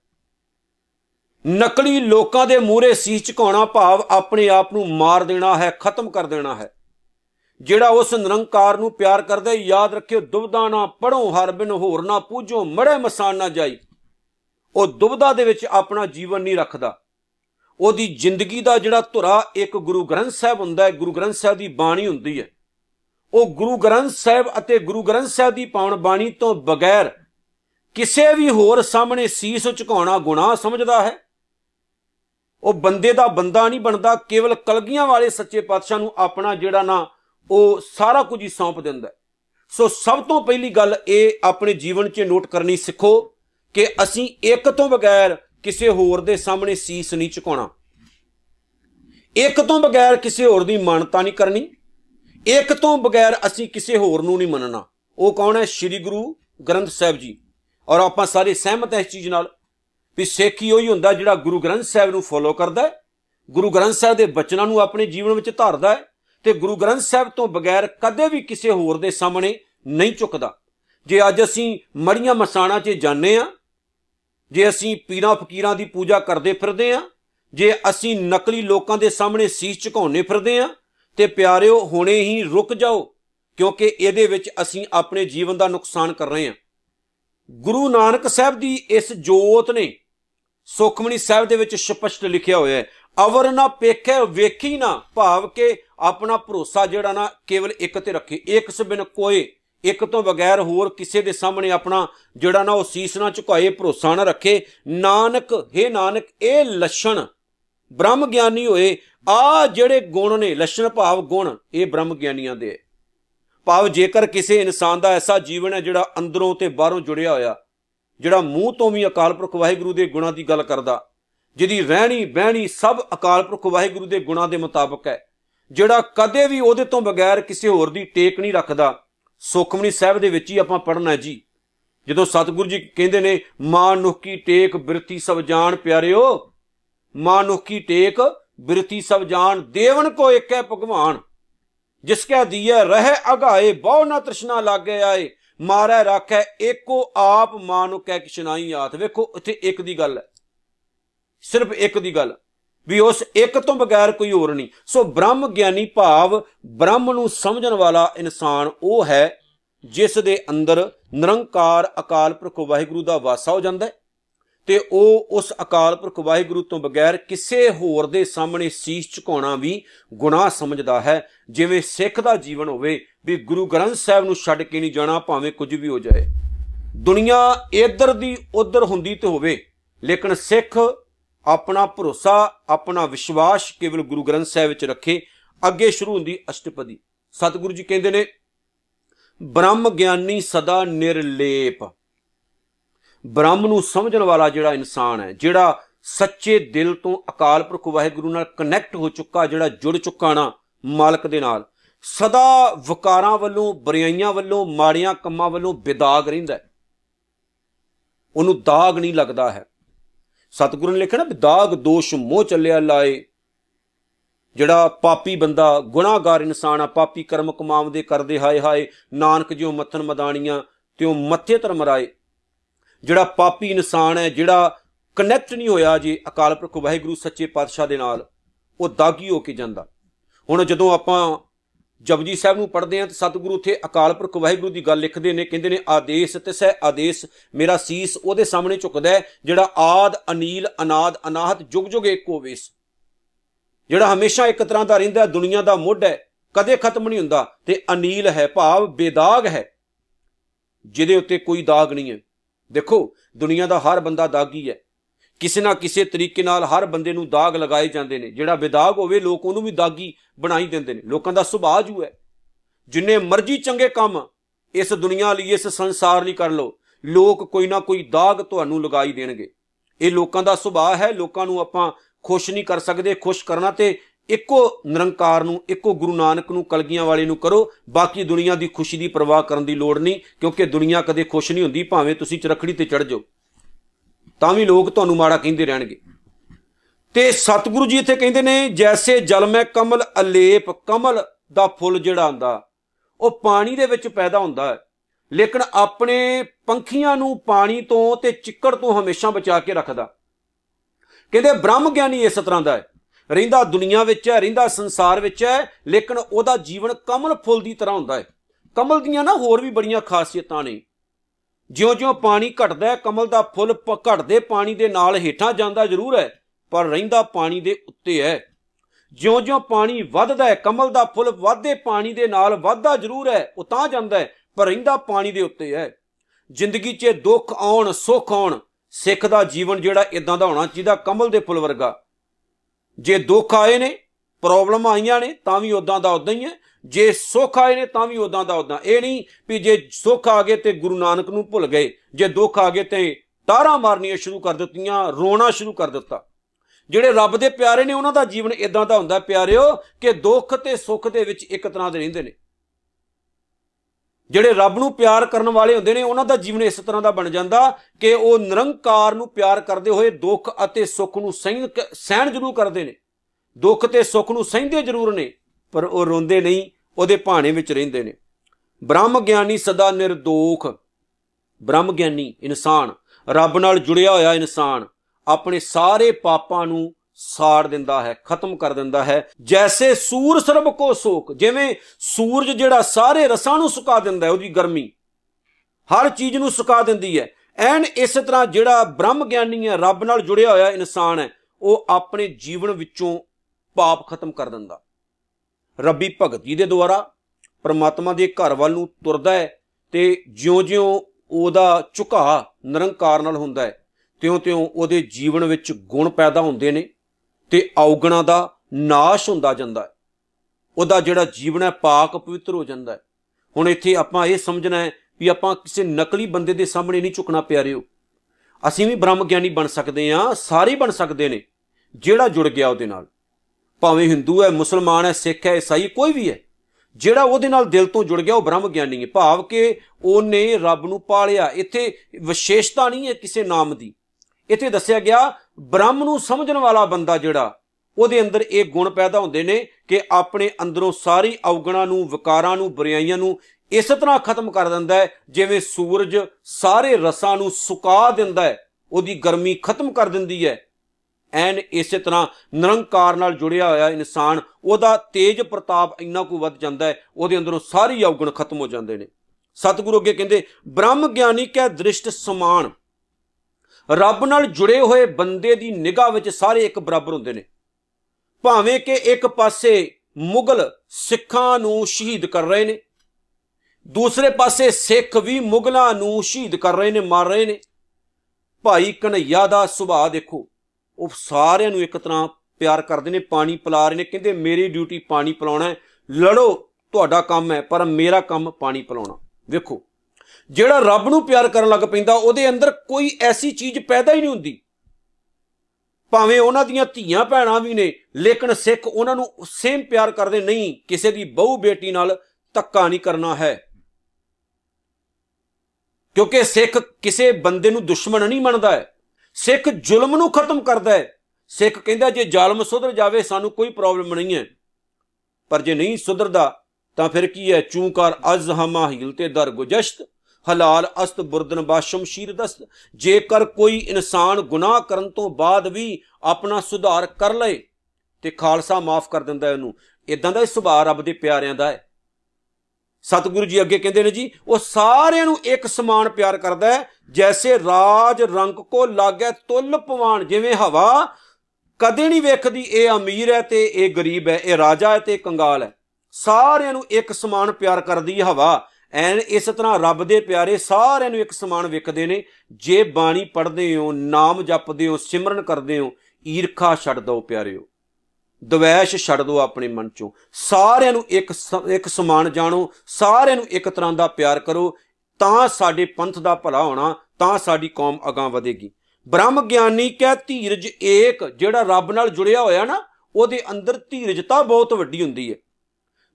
ਨਕਲੀ ਲੋਕਾਂ ਦੇ ਮੂਰੇ ਸੀਸ ਝੁਕਾਉਣਾ ਭਾਵ ਆਪਣੇ ਆਪ ਨੂੰ ਮਾਰ ਦੇਣਾ ਹੈ, ਖਤਮ ਕਰ ਦੇਣਾ ਹੈ। ਜਿਹੜਾ ਉਸ ਨਿਰੰਕਾਰ ਨੂੰ ਪਿਆਰ ਕਰਦਾ ਯਾਦ ਰੱਖਿਓ ਦੁਬਦਾ ਨਾ ਪੜੋ ਹਰ ਬਿਨ ਹੋਰ ਨਾ ਪੂਜੋ ਮੜੇ ਮਸਾਨ ਨਾ ਜਾਈ। ਉਹ ਦੁਬਦਾ ਦੇ ਵਿੱਚ ਆਪਣਾ ਜੀਵਨ ਨਹੀਂ ਰੱਖਦਾ। ਉਹਦੀ ਜ਼ਿੰਦਗੀ ਦਾ ਜਿਹੜਾ ਧੁਰਾ, ਇੱਕ ਗੁਰੂ ਗ੍ਰੰਥ ਸਾਹਿਬ ਹੁੰਦਾ ਹੈ, ਗੁਰੂ ਗ੍ਰੰਥ ਸਾਹਿਬ ਦੀ ਬਾਣੀ ਹੁੰਦੀ ਹੈ। ਉਹ ਗੁਰੂ ਗ੍ਰੰਥ ਸਾਹਿਬ ਅਤੇ ਗੁਰੂ ਗ੍ਰੰਥ ਸਾਹਿਬ ਦੀ ਪਾਉਣ ਬਾਣੀ ਤੋਂ ਬਗੈਰ ਕਿਸੇ ਵੀ ਹੋਰ ਸਾਹਮਣੇ ਸੀਸ ਝੁਕਾਉਣਾ ਗੁਨਾਹ ਸਮਝਦਾ ਹੈ। ਉਹ ਬੰਦੇ ਦਾ ਬੰਦਾ ਨਹੀਂ ਬਣਦਾ, ਕੇਵਲ ਕਲਗੀਆਂ ਵਾਲੇ ਸੱਚੇ ਪਾਤਸ਼ਾਹ ਨੂੰ ਆਪਣਾ ਜਿਹੜਾ ਨਾ, ਉਹ ਸਾਰਾ ਕੁਝ ਹੀ ਸੌਂਪ ਦਿੰਦਾ ਸੋ ਸਭ ਤੋਂ ਪਹਿਲੀ ਗੱਲ ਇਹ, ਆਪਣੇ ਜੀਵਨ 'ਚ ਨੋਟ ਕਰਨੀ ਸਿੱਖੋ ਕਿ ਅਸੀਂ ਇੱਕ ਤੋਂ ਬਗੈਰ ਕਿਸੇ ਹੋਰ ਦੇ ਸਾਹਮਣੇ ਸੀਸ ਨਹੀਂ ਝੁਕਾਉਣਾ। ਇੱਕ ਤੋਂ ਬਗੈਰ ਕਿਸੇ ਹੋਰ ਦੀ ਮਾਨਤਾ ਨਹੀਂ ਕਰਨੀ। ਇੱਕ ਤੋਂ ਬਗੈਰ ਅਸੀਂ ਕਿਸੇ ਹੋਰ ਨੂੰ ਨਹੀਂ ਮੰਨਣਾ। ਉਹ ਕੌਣ ਹੈ? ਸ੍ਰੀ ਗੁਰੂ ਗ੍ਰੰਥ ਸਾਹਿਬ ਜੀ। ਔਰ ਆਪਾਂ ਸਾਰੇ ਸਹਿਮਤ ਹੈ ਇਸ ਚੀਜ਼ ਨਾਲ। ਵੀ ਸਿੱਖ ਹੀ ਉਹੀ ਹੁੰਦਾ ਜਿਹੜਾ ਗੁਰੂ ਗ੍ਰੰਥ ਸਾਹਿਬ ਨੂੰ ਫੋਲੋ ਕਰਦਾ ਹੈ, ਗੁਰੂ ਗ੍ਰੰਥ ਸਾਹਿਬ ਦੇ ਬਚਨਾਂ ਨੂੰ ਆਪਣੇ ਜੀਵਨ ਵਿੱਚ ਧਾਰਦਾ ਹੈ ਤੇ ਗੁਰੂ ਗ੍ਰੰਥ ਸਾਹਿਬ ਤੋਂ ਬਗੈਰ ਕਦੇ ਵੀ ਕਿਸੇ ਹੋਰ ਦੇ ਸਾਹਮਣੇ ਨਹੀਂ ਝੁਕਦਾ। ਜੇ ਅੱਜ ਅਸੀਂ ਮੜੀਆਂ ਮਸਾਣਾ 'ਚ ਜਾਣੇ ਆ ਜੇ ਅਸੀਂ ਪੀਰਾਂ ਫਕੀਰਾਂ ਦੀ ਪੂਜਾ ਕਰਦੇ ਫਿਰਦੇ ਆ ਜੇ ਅਸੀਂ ਨਕਲੀ ਲੋਕਾਂ ਦੇ ਸਾਹਮਣੇ ਸੀਸ ਝੁਕਾਉਣੇ ਫਿਰਦੇ ਆ ਤੇ ਪਿਆਰਿਓ ਹੁਣੇ ਹੀ ਰੁਕ ਜਾਓ, ਕਿਉਂਕਿ ਇਹਦੇ ਵਿੱਚ ਅਸੀਂ ਆਪਣੇ ਜੀਵਨ ਦਾ ਨੁਕਸਾਨ ਕਰ ਰਹੇ ਹਾਂ। ਗੁਰੂ ਨਾਨਕ ਸਾਹਿਬ ਦੀ ਇਸ ਜੋਤ ਨੇ ਸੁਖਮਨੀ ਸਾਹਿਬ ਦੇ ਵਿੱਚ ਸਪਸ਼ਟ ਲਿਖਿਆ ਹੋਇਆ ਹੈ, ਅਵਰ ਨਾ ਪੇਖੇ, ਵੇਖੀ ਨਾ ਭਾਵ ਕਿ ਆਪਣਾ ਭਰੋਸਾ ਜਿਹੜਾ ਨਾ ਕੇਵਲ ਇੱਕ ਤੇ ਰੱਖੇ। ਇੱਕ ਸਬਿਨ ਕੋਏ ਇੱਕ ਤੋਂ ਬਗੈਰ ਹੋਰ ਕਿਸੇ ਦੇ ਸਾਹਮਣੇ ਆਪਣਾ ਜਿਹੜਾ ਨਾ ਉਹ ਸੀਸ ਨਾ ਝੁਕਾਏ, ਭਰੋਸਾ ਨਾ ਰੱਖੇ। ਨਾਨਕ, ਹੈ ਨਾਨਕ, ਇਹ ਲੱਛਣ ਬ੍ਰਹਮ ਗਿਆਨੀ ਹੋਏ। ਆ ਜਿਹੜੇ ਗੁਣ ਨੇ, ਲੱਛਣ ਭਾਵ ਗੁਣ, ਇਹ ਬ੍ਰਹਮ ਗਿਆਨੀਆਂ ਦੇ ਭਾਵ ਜੇਕਰ ਕਿਸੇ ਇਨਸਾਨ ਦਾ ਐਸਾ ਜੀਵਨ ਹੈ ਜਿਹੜਾ ਅੰਦਰੋਂ ਤੇ ਬਾਹਰੋਂ ਜੁੜਿਆ ਹੋਇਆ ਜਿਹੜਾ ਮੂੰਹ ਤੋਂ ਵੀ ਅਕਾਲ ਪੁਰਖ ਵਾਹਿਗੁਰੂ ਦੇ ਗੁਣਾਂ ਦੀ ਗੱਲ ਕਰਦਾ, ਜਿਹਦੀ ਰਹਿਣੀ, ਬਹਿਣੀ ਸਭ ਅਕਾਲ ਪੁਰਖ ਵਾਹਿਗੁਰੂ ਦੇ ਗੁਣਾਂ ਦੇ ਮੁਤਾਬਕ ਹੈ, ਜਿਹੜਾ ਕਦੇ ਵੀ ਉਹਦੇ ਤੋਂ ਬਗੈਰ ਕਿਸੇ ਹੋਰ ਦੀ ਟੇਕ ਨਹੀਂ ਰੱਖਦਾ, ਸੁਖਮਨੀ ਸਾਹਿਬ ਦੇ ਵਿੱਚ ਹੀ ਆਪਾਂ ਪੜਨਾ ਜੀ। ਜਦੋਂ ਸਤਿਗੁਰੂ ਜੀ ਕਹਿੰਦੇ ਨੇ, ਮਾਨੁਖ ਕੀ ਟੇਕ ਬਿਰਤੀ ਸਭ ਜਾਣ ਪਿਆਰਿਓ, ਮਾਨੁਖ ਕੀ ਟੇਕ ਬਿਰਤੀ ਸਭ ਜਾਣ, ਦੇਵਨ ਕੋ ਇੱਕ ਹੈ ਭਗਵਾਨ। ਜਿਸ ਕੈ ਦੀਏ ਰਹਿ ਅਗਾਏ, ਬਹੁ ਨਾ ਤ੍ਰਿਸ਼ਨਾ ਲਾਗੇ ਆਏ ਮਾਰੈ ਰੱਖੈ, ਏਕੋ ਆਪ ਮਾਨੁਕ ਕੈ ਕਿਛਨਾਈ ਆਤ। ਵੇਖੋ, ਇੱਥੇ ਇੱਕ ਦੀ ਗੱਲ ਹੈ। ਸਿਰਫ ਇੱਕ ਦੀ ਗੱਲ। ਵੀ ਉਸ ਇੱਕ ਤੋਂ ਬਗੈਰ ਕੋਈ ਹੋਰ ਨਹੀਂ। ਸੋ ਬ੍ਰਹਮ ਗਿਆਨੀ ਭਾਵ ਬ੍ਰਹਮ ਨੂੰ ਸਮਝਣ ਵਾਲਾ ਇਨਸਾਨ ਉਹ ਹੈ ਜਿਸ ਦੇ ਅੰਦਰ ਨਿਰੰਕਾਰ ਅਕਾਲ ਪੁਰਖ ਵਾਹਿਗੁਰੂ ਦਾ ਵਾਸਾ ਹੋ ਜਾਂਦਾ ਹੈ। ਤੇ ਉਹ ਉਸ ਅਕਾਲ ਪੁਰਖ ਵਾਹਿਗੁਰੂ ਤੋਂ ਬਗੈਰ ਕਿਸੇ ਹੋਰ ਦੇ ਸਾਹਮਣੇ ਸੀਸ ਝੁਕਾਉਣਾ ਵੀ ਗੁਨਾਹ ਸਮਝਦਾ ਹੈ। ਜਿਵੇਂ ਸਿੱਖ ਦਾ ਜੀਵਨ ਹੋਵੇ, ਵੀ ਗੁਰੂ ਗ੍ਰੰਥ ਸਾਹਿਬ ਨੂੰ ਛੱਡ ਕੇ ਨਹੀਂ ਜਾਣਾ, ਭਾਵੇਂ ਕੁਝ ਵੀ ਹੋ ਜਾਏ। ਦੁਨੀਆ ਇਧਰ ਦੀ ਉਧਰ ਹੁੰਦੀ ਤੇ ਹੋਵੇ, ਲੇਕਿਨ ਸਿੱਖ ਆਪਣਾ ਭਰੋਸਾ, ਆਪਣਾ ਵਿਸ਼ਵਾਸ ਕੇਵਲ ਗੁਰੂ ਗ੍ਰੰਥ ਸਾਹਿਬ ਵਿੱਚ ਰੱਖੇ, ਅੱਗੇ ਸ਼ੁਰੂ ਹੁੰਦੀ ਅਸ਼ਟਪਦੀ। ਸਤਿਗੁਰੂ ਜੀ ਕਹਿੰਦੇ ਨੇ, ਬ੍ਰਹਮ ਗਿਆਨੀ ਸਦਾ ਨਿਰਲੇਪ। ਬ੍ਰਹਮ ਨੂੰ ਸਮਝਣ ਵਾਲਾ ਜਿਹੜਾ ਇਨਸਾਨ ਹੈ, ਜਿਹੜਾ ਸੱਚੇ ਦਿਲ ਤੋਂ ਅਕਾਲ ਪੁਰਖ ਵਾਹਿਗੁਰੂ ਨਾਲ ਕਨੈਕਟ ਹੋ ਚੁੱਕਾ, ਜਿਹੜਾ ਜੁੜ ਚੁੱਕਾ ਨਾ ਮਾਲਕ ਦੇ ਨਾਲ, ਸਦਾ ਵਕਾਰਾਂ ਵੱਲੋਂ ਬਰਿਆਈਆਂ ਵੱਲੋਂ, ਮਾੜੀਆਂ ਕੰਮਾਂ ਵੱਲੋਂ ਬਿਦਾਗ ਰਹਿੰਦਾ ਉਹਨੂੰ ਦਾਗ ਨਹੀਂ ਲੱਗਦਾ ਹੈ। ਸਤਿਗੁਰੂ ਨੇ ਲਿਖਿਆ ਨਾ ਦਾਗ ਦੋਸ਼ ਮੋਹ ਚੱਲਿਆ ਲਾਏ। ਜਿਹੜਾ ਪਾਪੀ ਬੰਦਾ ਗੁਨਾਹਗਾਰ ਇਨਸਾਨ ਆ, ਪਾਪੀ ਕਰਮ ਕਮਾਉਂਦੇ ਕਰਦੇ ਹਾਏ ਹਾਏ ਨਾਨਕ ਜਿਉ ਮੱਥਨ ਮਦਾਨੀਆਂ ਤਿਉ ਮੱਥੇ ਧਰ ਮਰਾਏ ਜਿਹੜਾ ਪਾਪੀ ਇਨਸਾਨ ਹੈ, ਜਿਹੜਾ ਕਨੈਕਟ ਨਹੀਂ ਹੋਇਆ ਜੀ ਅਕਾਲ ਪੁਰਖ ਵਾਹਿਗੁਰੂ ਸੱਚੇ ਪਾਤਸ਼ਾਹ ਦੇ ਨਾਲ, ਉਹ ਦਾਗੀ ਹੋ ਕੇ ਜਾਂਦਾ। ਹੁਣ ਜਦੋਂ ਆਪਾਂ ਜਪਜੀ ਸਾਹਿਬ ਨੂੰ ਪੜ੍ਹਦੇ ਆਂ ਤਾਂ ਸਤਿਗੁਰੂ ਉੱਥੇ ਅਕਾਲ ਪੁਰਖ ਵਾਹਿਗੁਰੂ ਦੀ ਗੱਲ ਲਿਖਦੇ ਨੇ, ਕਹਿੰਦੇ ਨੇ, ਆਦੇਸ਼ ਤਿਸੈ ਆਦੇਸ਼, ਮੇਰਾ ਸੀਸ ਉਹਦੇ ਸਾਹਮਣੇ ਝੁਕਦਾ ਹੈ, ਜਿਹੜਾ ਆਦ, ਅਨੀਲ, ਅਨਾਦ, ਅਨਾਹਤ, ਜੁਗ ਜੁਗ ਇੱਕ ਹੋਵੇਸ ਜਿਹੜਾ ਹਮੇਸ਼ਾ ਇੱਕ ਤਰ੍ਹਾਂ ਦਾ ਰਹਿੰਦਾ ਦੁਨੀਆ ਦਾ ਮੁੱਢ ਹੈ, ਕਦੇ ਖਤਮ ਨਹੀਂ ਹੁੰਦਾ ਤੇ ਅਨੀਲ ਹੈ, ਭਾਵ ਬੇਦਾਗ ਹੈ, ਜਿਹਦੇ ਉੱਤੇ ਕੋਈ ਦਾਗ ਨਹੀਂ ਹੈ। ਦੇਖੋ, ਦੁਨੀਆ ਦਾ ਹਰ ਬੰਦਾ ਦਾਗੀ ਹੈ। ਕਿਸੇ ਨਾ ਕਿਸੇ ਤਰੀਕੇ ਨਾਲ ਹਰ ਬੰਦੇ ਨੂੰ ਦਾਗ ਲਗਾਏ ਜਾਂਦੇ ਨੇ। ਜਿਹੜਾ ਬੇਦਾਗ ਹੋਵੇ, ਲੋਕ ਉਹਨੂੰ ਵੀ ਦਾਗੀ ਬਣਾਈ ਦਿੰਦੇ ਨੇ। ਲੋਕਾਂ ਦਾ ਸੁਭਾਅ ਜੂ ਹੈ। ਜਿੰਨੇ ਮਰਜ਼ੀ ਚੰਗੇ ਕੰਮ ਇਸ ਦੁਨੀਆ ਲਈ, ਇਸ ਸੰਸਾਰ ਲਈ ਕਰ ਲੋ ਲੋਕ ਕੋਈ ਨਾ ਕੋਈ ਦਾਗ ਤੁਹਾਨੂੰ ਲਗਾਈ ਦੇਣਗੇ। ਇਹ ਲੋਕਾਂ ਦਾ ਸੁਭਾਅ ਹੈ। ਲੋਕਾਂ ਨੂੰ ਆਪਾਂ ਖੁਸ਼ ਨਹੀਂ ਕਰ ਸਕਦੇ। ਖੁਸ਼ ਕਰਨਾ ਤੇ ਇੱਕੋ ਨਿਰੰਕਾਰ ਨੂੰ, ਇੱਕੋ ਗੁਰੂ ਨਾਨਕ ਨੂੰ, ਕਲਗੀਆਂ ਵਾਲੇ ਨੂੰ ਕਰੋ। ਬਾਕੀ ਦੁਨੀਆ ਦੀ ਖੁਸ਼ੀ ਦੀ ਪਰਵਾਹ ਕਰਨ ਦੀ ਲੋੜ ਨਹੀਂ, ਕਿਉਂਕਿ ਦੁਨੀਆ ਕਦੇ ਖੁਸ਼ ਨਹੀਂ ਹੁੰਦੀ, ਭਾਵੇਂ ਤੁਸੀਂ ਚਰਖੜੀ ਤੇ ਚੜ ਜਾਓ। ਤਾਂ ਵੀ ਲੋਕ ਤੁਹਾਨੂੰ ਮਾੜਾ ਕਹਿੰਦੇ ਰਹਿਣਗੇ। ਤੇ ਸਤਿਗੁਰੂ ਜੀ ਇੱਥੇ ਕਹਿੰਦੇ ਨੇ, ਜੈਸੇ ਜਲ ਮੈਂ ਕਮਲ ਅਲੇਪ, ਕਮਲ ਦਾ ਫੁੱਲ ਜਿਹੜਾ ਹੁੰਦਾ ਉਹ ਪਾਣੀ ਦੇ ਵਿੱਚ ਪੈਦਾ ਹੁੰਦਾ ਹੈ। ਲੇਕਿਨ ਆਪਣੇ ਪੰਖੀਆਂ ਨੂੰ ਪਾਣੀ ਤੋਂ ਤੇ ਚਿੱਕੜ ਤੋਂ ਹਮੇਸ਼ਾ ਬਚਾ ਕੇ ਰੱਖਦਾ। ਕਹਿੰਦੇ ਬ੍ਰਹਮ ਗਿਆਨੀ ਇਸ ਤਰ੍ਹਾਂ ਦਾ ਹੈ। ਰਹਿੰਦਾ ਦੁਨੀਆ ਵਿੱਚ ਹੈ, ਰਹਿੰਦਾ ਸੰਸਾਰ ਵਿੱਚ ਹੈ, ਲੇਕਿਨ ਉਹਦਾ ਜੀਵਨ ਕਮਲ ਫੁੱਲ ਦੀ ਤਰ੍ਹਾਂ ਹੁੰਦਾ ਹੈ। ਕਮਲ ਦੀਆਂ ਨਾ ਹੋਰ ਵੀ ਬੜੀਆਂ ਖਾਸੀਅਤਾਂ ਨੇ। ਜਿਉਂ-ਜਿਉਂ ਪਾਣੀ ਘਟਦਾ ਹੈ, ਕਮਲ ਦਾ ਫੁੱਲ ਘਟਦੇ ਪਾਣੀ ਦੇ ਨਾਲ ਹੇਠਾਂ ਜਾਂਦਾ ਜ਼ਰੂਰ ਹੈ, ਪਰ ਰਹਿੰਦਾ ਪਾਣੀ ਦੇ ਉੱਤੇ ਹੈ। ਜਿਉਂ-ਜਿਉਂ ਪਾਣੀ ਵੱਧਦਾ ਹੈ, ਕਮਲ ਦਾ ਫੁੱਲ ਵਧਦੇ ਪਾਣੀ ਦੇ ਨਾਲ ਵੱਧਦਾ ਜ਼ਰੂਰ ਹੈ, ਉਹ ਤਾਂ ਜਾਂਦਾ ਹੈ, ਪਰ ਰਹਿੰਦਾ ਪਾਣੀ ਦੇ ਉੱਤੇ ਹੈ। ਜ਼ਿੰਦਗੀ 'ਚ ਦੁੱਖ ਆਉਣ, ਸੁੱਖ ਆਉਣ, ਸਿੱਖ ਦਾ ਜੀਵਨ ਜਿਹੜਾ ਇਦਾਂ ਦਾ ਹੋਣਾ ਚਾਹੀਦਾ, ਕਮਲ ਦੇ ਫੁੱਲ ਵਰਗਾ। ਜੇ ਦੁੱਖ ਆਏ ਨੇ ਪ੍ਰੋਬਲਮ ਆਈਆਂ ਨੇ, ਤਾਂ ਵੀ ਉਦਾਂ ਦਾ ਉਦਾਂ ਹੀ ਹੈ। ਜੇ ਸੁੱਖ ਆਏ ਨੇ, ਤਾਂ ਵੀ ਉਦਾਂ ਦਾ ਉਦਾਂ ਇਹ ਨਹੀਂ ਵੀ ਜੇ ਸੁੱਖ ਆ ਗਏ ਤੇ ਗੁਰੂ ਨਾਨਕ ਨੂੰ ਭੁੱਲ ਗਏ। ਜੇ ਦੁੱਖ ਆ ਗਏ ਤੇ ਤਾਰਾਂ ਮਾਰਨੀਆਂ ਸ਼ੁਰੂ ਕਰ ਦਿੱਤੀਆਂ, ਰੋਣਾ ਸ਼ੁਰੂ ਕਰ ਦਿੱਤਾ। ਜਿਹੜੇ ਰੱਬ ਦੇ ਪਿਆਰੇ ਨੇ, ਉਹਨਾਂ ਦਾ ਜੀਵਨ ਇਦਾਂ ਦਾ ਹੁੰਦਾ, ਪਿਆਰਿਓ, ਕਿ ਦੁੱਖ ਤੇ ਸੁੱਖ ਦੇ ਵਿੱਚ ਇੱਕ ਤਰ੍ਹਾਂ ਦੇ ਰਹਿੰਦੇ ਨੇ। ਜਿਹੜੇ ਰੱਬ ਨੂੰ ਪਿਆਰ ਕਰਨ ਵਾਲੇ ਹੁੰਦੇ ਨੇ, ਉਹਨਾਂ ਦਾ ਜੀਵਨ ਇਸ ਤਰ੍ਹਾਂ ਦਾ ਬਣ ਜਾਂਦਾ ਕਿ ਉਹ ਨਿਰੰਕਾਰ ਨੂੰ ਪਿਆਰ ਕਰਦੇ ਹੋਏ ਦੁੱਖ ਅਤੇ ਸੁੱਖ ਨੂੰ ਸਹਿਣ ਸਹਿਣ ਜ਼ਰੂਰ ਕਰਦੇ ਨੇ। ਦੁੱਖ ਤੇ ਸੁੱਖ ਨੂੰ ਸਹਿੰਦੇ ਜ਼ਰੂਰ ਨੇ, ਪਰ ਉਹ ਰੋਂਦੇ ਨਹੀਂ, ਉਹਦੇ ਭਾਣੇ ਵਿੱਚ ਰਹਿੰਦੇ ਨੇ। ਬ੍ਰਹਮ ਗਿਆਨੀ ਸਦਾ ਨਿਰਦੋਖ। ਬ੍ਰਹਮ ਗਿਆਨੀ ਇਨਸਾਨ, ਰੱਬ ਨਾਲ ਜੁੜਿਆ ਹੋਇਆ ਇਨਸਾਨ, ਆਪਣੇ ਸਾਰੇ ਪਾਪਾਂ ਨੂੰ ਸਾੜ ਦਿੰਦਾ ਹੈ, ਖਤਮ ਕਰ ਦਿੰਦਾ ਹੈ। ਜੈਸੇ ਸੂਰ ਸਰਬ ਕੋ ਸੋਕ, ਜਿਵੇਂ ਸੂਰਜ ਜਿਹੜਾ ਸਾਰੇ ਰਸਾਂ ਨੂੰ ਸੁਕਾ ਦਿੰਦਾ ਹੈ, ਉਹਦੀ ਗਰਮੀ। ਹਰ ਚੀਜ਼ ਨੂੰ ਸੁਕਾ ਦਿੰਦੀ ਹੈ। ਐਨ ਇਸ ਤਰ੍ਹਾਂ ਜਿਹੜਾ ਬ੍ਰਹਮ ਗਿਆਨੀ ਹੈ, ਰੱਬ ਨਾਲ ਜੁੜਿਆ ਹੋਇਆ ਇਨਸਾਨ ਹੈ, ਉਹ ਆਪਣੇ ਜੀਵਨ ਵਿੱਚੋਂ ਪਾਪ ਖਤਮ ਕਰ ਦਿੰਦਾ। ਰੱਬੀ ਭਗਤੀ ਦੇ ਦੁਆਰਾ ਪਰਮਾਤਮਾ ਦੇ ਘਰ ਵੱਲ ਨੂੰ ਤੁਰਦਾ ਹੈ ਤੇ ਜਿਉਂ-ਜਿਉਂ ਉਹਦਾ ਝੁਕਾ ਨਿਰੰਕਾਰ ਨਾਲ ਹੁੰਦਾ ਹੈ, ਤਿਉਂ-ਤਿਉਂ ਉਹਦੇ ਜੀਵਨ ਵਿੱਚ ਗੁਣ ਪੈਦਾ ਹੁੰਦੇ ਨੇ। ਤੇ ਔਗਣਾ ਦਾ ਨਾਸ਼ ਹੁੰਦਾ ਜਾਂਦਾ ਹੈ। ਉਹਦਾ ਜਿਹੜਾ ਜੀਵਨ ਹੈ ਪਾਕ ਪਵਿੱਤਰ ਹੋ ਜਾਂਦਾ ਹੈ। ਹੁਣ ਇੱਥੇ ਆਪਾਂ ਇਹ ਸਮਝਣਾ ਹੈ ਵੀ ਆਪਾਂ ਕਿਸੇ ਨਕਲੀ ਬੰਦੇ ਦੇ ਸਾਹਮਣੇ ਨਹੀਂ ਝੁਕਣਾ ਪਿਆਰਿਓ ਅਸੀਂ ਵੀ ਬ੍ਰਹਮ ਗਿਆਨੀ ਬਣ ਸਕਦੇ ਹਾਂ, ਸਾਰੇ ਬਣ ਸਕਦੇ ਨੇ, ਜਿਹੜਾ ਜੁੜ ਗਿਆ ਉਹਦੇ ਨਾਲ। ਭਾਵੇਂ ਹਿੰਦੂ ਹੈ, ਮੁਸਲਮਾਨ ਹੈ, ਸਿੱਖ ਹੈ, ਈਸਾਈ, ਕੋਈ ਵੀ ਹੈ, ਜਿਹੜਾ ਉਹਦੇ ਨਾਲ ਦਿਲ ਤੋਂ ਜੁੜ ਗਿਆ ਉਹ ਬ੍ਰਹਮ ਗਿਆਨੀ ਹੈ। ਭਾਵ ਕਿ ਉਹਨੇ ਰੱਬ ਨੂੰ ਪਾਲਿਆ। ਇੱਥੇ ਵਿਸ਼ੇਸ਼ਤਾ ਨਹੀਂ ਹੈ ਕਿਸੇ ਨਾਮ ਦੀ। ਇੱਥੇ ਦੱਸਿਆ ਗਿਆ ਬ੍ਰਹਮ ਨੂੰ ਸਮਝਣ ਵਾਲਾ ਬੰਦਾ ਜਿਹੜਾ, ਉਹਦੇ ਅੰਦਰ ਇਹ ਗੁਣ ਪੈਦਾ ਹੁੰਦੇ ਨੇ ਕਿ ਆਪਣੇ ਅੰਦਰੋਂ ਸਾਰੀ ਔਗਣਾ ਨੂੰ, ਵਿਕਾਰਾਂ ਨੂੰ ਬੁਰਾਈਆਂ ਨੂੰ ਇਸ ਤਰ੍ਹਾਂ ਖਤਮ ਕਰ ਦਿੰਦਾ ਹੈ, ਜਿਵੇਂ ਸੂਰਜ ਸਾਰੇ ਰਸਾਂ ਨੂੰ ਸੁਕਾ ਦਿੰਦਾ ਹੈ, ਉਹਦੀ ਗਰਮੀ ਖਤਮ ਕਰ ਦਿੰਦੀ ਹੈ। ਐਨ ਇਸੇ ਤਰ੍ਹਾਂ ਨਿਰੰਕਾਰ ਨਾਲ ਜੁੜਿਆ ਹੋਇਆ ਇਨਸਾਨ, ਉਹਦਾ ਤੇਜ ਪ੍ਰਤਾਪ ਇੰਨਾ ਕੁ ਵੱਧ ਜਾਂਦਾ ਹੈ, ਉਹਦੇ ਅੰਦਰੋਂ ਸਾਰੀ ਔਗਣ ਖਤਮ ਹੋ ਜਾਂਦੇ ਨੇ। ਸਤਿਗੁਰੂ ਅੱਗੇ ਕਹਿੰਦੇ, ਬ੍ਰਹਮ ਗਿਆਨੀ ਕੈ ਦ੍ਰਿਸ਼ਟ ਸਮਾਨ। ਰੱਬ ਨਾਲ ਜੁੜੇ ਹੋਏ ਬੰਦੇ ਦੀ ਨਿਗਾਹ ਵਿੱਚ ਸਾਰੇ ਇੱਕ ਬਰਾਬਰ ਹੁੰਦੇ ਨੇ। ਭਾਵੇਂ ਕਿ ਇੱਕ ਪਾਸੇ ਮੁਗਲ ਸਿੱਖਾਂ ਨੂੰ ਸ਼ਹੀਦ ਕਰ ਰਹੇ ਨੇ, ਦੂਸਰੇ ਪਾਸੇ ਸਿੱਖ ਵੀ ਮੁਗਲਾਂ ਨੂੰ ਸ਼ਹੀਦ ਕਰ ਰਹੇ ਨੇ, ਮਾਰ ਰਹੇ ਨੇ। ਭਾਈ ਕਨਈਆ ਦਾ ਸੁਭਾਅ ਦੇਖੋ, ਉਹ ਸਾਰਿਆਂ ਨੂੰ ਇੱਕ ਤਰ੍ਹਾਂ ਪਿਆਰ ਕਰਦੇ ਨੇ, ਪਾਣੀ ਪਿਲਾ ਰਹੇ ਨੇ, ਕਹਿੰਦੇ ਮੇਰੀ ਡਿਊਟੀ ਪਾਣੀ ਪਿਲਾਉਣਾ ਹੈ, ਲੜੋ, ਤੁਹਾਡਾ ਕੰਮ ਹੈ, ਪਰ ਮੇਰਾ ਕੰਮ ਪਾਣੀ ਪਿਲਾਉਣਾ। ਵੇਖੋ ਜਿਹੜਾ ਰੱਬ ਨੂੰ ਪਿਆਰ ਕਰਨ ਲੱਗ ਪੈਂਦਾ, ਉਹਦੇ ਅੰਦਰ ਕੋਈ ਐਸੀ ਚੀਜ਼ ਪੈਦਾ ਹੀ ਨਹੀਂ ਹੁੰਦੀ। ਭਾਵੇਂ ਉਹਨਾਂ ਦੀਆਂ ਧੀਆਂ ਭੈਣਾਂ ਵੀ ਨੇ, ਲੇਕਿਨ ਸਿੱਖ ਉਹਨਾਂ ਨੂੰ ਸੇਮ ਪਿਆਰ ਕਰਦੇ, ਨਹੀਂ, ਕਿਸੇ ਦੀ ਬਹੂ ਬੇਟੀ ਨਾਲ ਧੱਕਾ ਨਹੀਂ ਕਰਨਾ ਹੈ। ਕਿਉਂਕਿ ਸਿੱਖ ਕਿਸੇ ਬੰਦੇ ਨੂੰ ਦੁਸ਼ਮਣ ਨਹੀਂ ਮੰਨਦਾ ਹੈ। ਸਿੱਖ ਜ਼ੁਲਮ ਨੂੰ ਖਤਮ ਕਰਦਾ ਹੈ। ਸਿੱਖ ਕਹਿੰਦਾ, ਜੇ ਜ਼ਾਲਮ ਸੁਧਰ ਜਾਵੇ, ਸਾਨੂੰ ਕੋਈ ਪ੍ਰੋਬਲਮ ਨਹੀਂ ਹੈ। ਪਰ ਜੇ ਨਹੀਂ ਸੁਧਰਦਾ, ਤਾਂ ਫਿਰ ਕੀ ਹੈ? ਚੂੰਕਾਰ ਅਜ਼ਹਮਾ ਹੀਲ ਤੇ ਦਰ ਗੁਜਸ਼ਤ ਹਲਾਲ ਅਸਤ ਬੁਰਦਨ ਬਾਸ਼ਮ ਸ਼ੀਰ ਦਸਤ। ਜੇਕਰ ਕੋਈ ਇਨਸਾਨ ਗੁਨਾਹ ਕਰਨ ਤੋਂ ਬਾਅਦ ਵੀ ਆਪਣਾ ਸੁਧਾਰ ਕਰ ਲਏ, ਤੇ ਖਾਲਸਾ ਮਾਫ ਕਰ ਦਿੰਦਾ ਉਹਨੂੰ। ਇਦਾਂ ਦਾ ਸੁਭਾਅ ਰੱਬ ਦੇ ਪਿਆਰਿਆਂ ਦਾ ਹੈ। ਸਤਿਗੁਰੂ ਜੀ ਅੱਗੇ ਕਹਿੰਦੇ ਨੇ ਜੀ, ਉਹ ਸਾਰਿਆਂ ਨੂੰ ਇੱਕ ਸਮਾਨ ਪਿਆਰ ਕਰਦਾ ਹੈ, ਜੈਸੇ ਰਾਜ ਰੰਗ ਕੋ ਲਾਗੇ ਤੁਲ ਪਵਾਨ, ਜਿਵੇਂ ਹਵਾ ਕਦੇ ਨਹੀਂ ਵੇਖਦੀ, ਇਹ ਅਮੀਰ ਹੈ ਤੇ ਇਹ ਗਰੀਬ ਹੈ, ਇਹ ਰਾਜਾ ਹੈ ਤੇ ਕੰਗਾਲ ਹੈ। ਸਾਰਿਆਂ ਨੂੰ ਇੱਕ ਸਮਾਨ ਪਿਆਰ ਕਰਦੀ ਹੈ ਹਵਾ। ਐਨ ਇਸ ਤਰ੍ਹਾਂ ਰੱਬ ਦੇ ਪਿਆਰੇ ਸਾਰਿਆਂ ਨੂੰ ਇੱਕ ਸਮਾਨ ਵੇਖਦੇ ਨੇ। ਜੇ ਬਾਣੀ ਪੜ੍ਹਦੇ ਹੋ, ਨਾਮ ਜਪਦੇ ਹੋ, ਸਿਮਰਨ ਕਰਦੇ ਹੋ, ਈਰਖਾ ਛੱਡ ਦਿਓ ਪਿਆਰਿਓ। ਦਵੈਸ਼ ਛੱਡ ਦਿਓ ਆਪਣੇ ਮਨ ਚੋਂ। ਸਾਰਿਆਂ ਨੂੰ ਇੱਕ ਇੱਕ ਸਮਾਨ ਜਾਣੋ, ਸਾਰਿਆਂ ਨੂੰ ਇੱਕ ਤਰ੍ਹਾਂ ਦਾ ਪਿਆਰ ਕਰੋ। ਤਾਂ ਸਾਡੇ ਪੰਥ ਦਾ ਭਲਾ ਹੋਣਾ, ਤਾਂ ਸਾਡੀ ਕੌਮ ਅਗਾਹ ਵਧੇਗੀ। ਬ੍ਰਹਮ ਗਿਆਨੀ ਕਹਿ ਧੀਰਜ ਏਕ, ਜਿਹੜਾ ਰੱਬ ਨਾਲ ਜੁੜਿਆ ਹੋਇਆ ਨਾ, ਉਹਦੇ ਅੰਦਰ ਧੀਰਜਤਾ ਬਹੁਤ ਵੱਡੀ ਹੁੰਦੀ ਹੈ।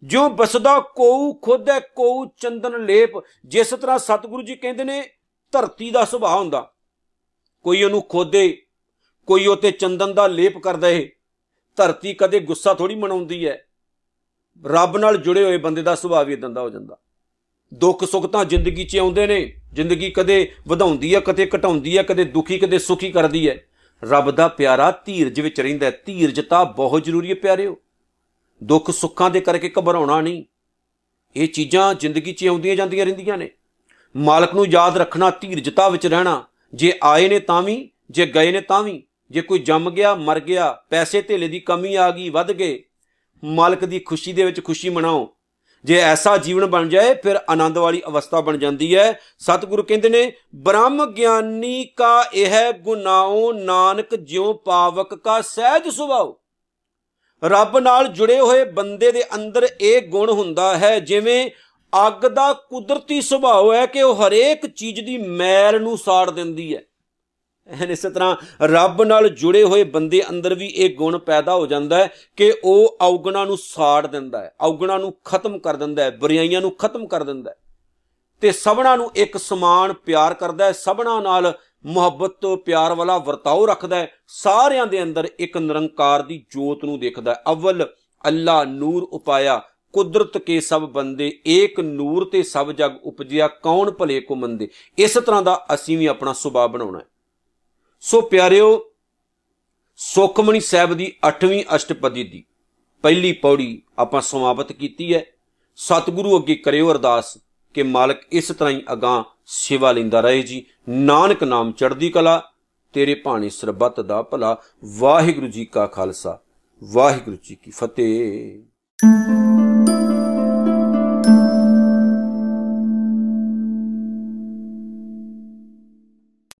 ਜੋ ਬਸਦਾ ਕੋਉ ਖੁਦ ਹੈ ਕੋਉ ਚੰਦਨ ਲੇਪ। ਜਿਸ ਤਰ੍ਹਾਂ ਸਤਿਗੁਰੂ ਜੀ ਕਹਿੰਦੇ ਨੇ, ਧਰਤੀ ਦਾ ਸੁਭਾਅ ਹੁੰਦਾ। ਕੋਈ ਉਹਨੂੰ ਖੋਦੇ, ਕੋਈ ਉਤੇ ਚੰਦਨ ਦਾ ਲੇਪ ਕਰਦਾ ਏ ਧਰਤੀ ਕਦੇ ਗੁੱਸਾ ਥੋੜੀ ਮਨਾਉਂਦੀ ਹੈ ਰੱਬ ਨਾਲ ਜੁੜੇ ਹੋਏ ਬੰਦੇ ਦਾ ਸੁਭਾਅ ਵੀ ਇਦਾਂ ਦਾ ਹੋ ਜਾਂਦਾ। ਦੁੱਖ ਸੁੱਖ ਤਾਂ ਜ਼ਿੰਦਗੀ 'ਚ ਆਉਂਦੇ ਨੇ। ਜ਼ਿੰਦਗੀ ਕਦੇ ਵਧਾਉਂਦੀ ਹੈ ਕਦੇ ਘਟਾਉਂਦੀ ਹੈ ਕਦੇ ਦੁਖੀ, ਕਦੇ ਸੁਖੀ ਕਰਦੀ ਹੈ ਰੱਬ ਦਾ ਪਿਆਰਾ ਧੀਰਜ ਵਿੱਚ ਰਹਿੰਦਾ ਧੀਰਜਤਾ ਬਹੁਤ ਜ਼ਰੂਰੀ ਹੈ ਪਿਆਰਿਓ। ਦੁੱਖ ਸੁੱਖਾਂ ਦੇ ਕਰਕੇ ਘਬਰਾਉਣਾ ਨਹੀਂ। ਇਹ ਚੀਜ਼ਾਂ ਜ਼ਿੰਦਗੀ 'ਚ ਆਉਂਦੀਆਂ ਜਾਂਦੀਆਂ ਰਹਿੰਦੀਆਂ ਨੇ। ਮਾਲਕ ਨੂੰ ਯਾਦ ਰੱਖਣਾ, ਧੀਰਜਤਾ ਵਿੱਚ ਰਹਿਣਾ। ਜੇ ਆਏ ਨੇ ਤਾਂ ਵੀ, ਜੇ ਗਏ ਨੇ ਤਾਂ ਵੀ। ਜੇ ਕੋਈ ਜੰਮ ਗਿਆ, ਮਰ ਗਿਆ, ਪੈਸੇ ਧੇਲੇ ਦੀ ਕਮੀ ਆ ਗਈ, ਵੱਧ ਗਏ, ਮਾਲਕ ਦੀ ਖੁਸ਼ੀ ਦੇ ਵਿੱਚ ਖੁਸ਼ੀ ਮਨਾਓ। ਜੇ ਐਸਾ ਜੀਵਨ ਬਣ ਜਾਏ, ਫਿਰ ਆਨੰਦ ਵਾਲੀ ਅਵਸਥਾ ਬਣ ਜਾਂਦੀ ਹੈ। ਸਤਿਗੁਰੂ ਕਹਿੰਦੇ ਨੇ, ਬ੍ਰਹਮ ਗਿਆਨੀ ਕਾ ਇਹ ਗੁਨਾਹੋ ਨਾਨਕ ਜਿਉ ਪਾਵਕ ਕਾ ਸਹਿਜ ਸੁਭਾਉ ਰੱਬ ਨਾਲ ਜੁੜੇ ਹੋਏ ਬੰਦੇ ਦੇ ਅੰਦਰ ਇਹ ਗੁਣ ਹੁੰਦਾ ਹੈ, ਜਿਵੇਂ ਅੱਗ ਦਾ ਕੁਦਰਤੀ ਸੁਭਾਅ ਹੈ ਕਿ ਉਹ ਹਰੇਕ ਚੀਜ਼ ਦੀ ਮੈਲ ਨੂੰ ਸਾੜ ਦਿੰਦੀ ਹੈ। ਐਨ ਇਸੇ ਤਰ੍ਹਾਂ ਰੱਬ ਨਾਲ ਜੁੜੇ ਹੋਏ ਬੰਦੇ ਅੰਦਰ ਵੀ ਇਹ ਗੁਣ ਪੈਦਾ ਹੋ ਜਾਂਦਾ ਹੈ ਕਿ ਉਹ ਔਗਣਾ ਨੂੰ ਸਾੜ ਦਿੰਦਾ ਹੈ, ਔਗਣਾ ਨੂੰ ਖਤਮ ਕਰ ਦਿੰਦਾ ਹੈ, ਬੁਰਾਈਆਂ ਨੂੰ ਖਤਮ ਕਰ ਦਿੰਦਾ ਹੈ। ਤੇ ਸਭਨਾਂ ਨੂੰ ਇੱਕ ਸਮਾਨ ਪਿਆਰ ਕਰਦਾ ਹੈ, ਸਭਨਾਂ ਨਾਲ ਮੁਹੱਬਤ ਪਿਆਰ ਵਾਲਾ ਵਰਤਾਓ ਰੱਖਦਾ ਹੈ, ਸਾਰਿਆਂ ਦੇ ਅੰਦਰ ਇੱਕ ਨਿਰੰਕਾਰ ਦੀ ਜੋਤ ਨੂੰ ਦੇਖਦਾ ਹੈ। ਅਵਲ ਅੱਲਾ ਨੂਰ ਉਪਾਇਆ, ਕੁਦਰਤ ਕੇ ਸਭ ਬੰਦੇ, ਏਕ ਨੂਰ ਤੇ ਸਭ ਜਗ ਉਪਜਿਆ, ਕੌਣ ਭਲੇ ਕੋ ਮੰਦੇ ਇਸ ਤਰ੍ਹਾਂ ਦਾ ਅਸੀਂ ਵੀ ਆਪਣਾ ਸੁਭਾਅ ਬਣਾਉਣਾ ਹੈ। ਸੋ ਪਿਆਰਿਓ ਸੁਖਮਣੀ ਸਾਹਿਬ ਦੀ 8ਵੀਂ ਅਸ਼ਟਪਦੀ ਦੀ ਪਹਿਲੀ ਪੌੜੀ ਆਪਾਂ ਸਮਾਪਤ ਕੀਤੀ ਹੈ। ਸਤਿਗੁਰੂ ਅੱਗੇ ਕਰਿਓ ਅਰਦਾਸ ਕਿ ਮਾਲਕ ਇਸ ਤਰ੍ਹਾਂ ਹੀ ਅਗਾਹ ਸੇਵਾ ਲੈਂਦਾ ਰਹੇ ਜੀ। ਨਾਨਕ ਨਾਮ ਚੜ੍ਹਦੀ ਕਲਾ, ਤੇਰੇ ਭਾਣੇ ਸਰਬੱਤ ਦਾ ਭਲਾ। ਵਾਹਿਗੁਰੂ ਜੀ ਕਾ ਖਾਲਸਾ, ਵਾਹਿਗੁਰੂ ਜੀ ਕੀ ਫਤਿਹ।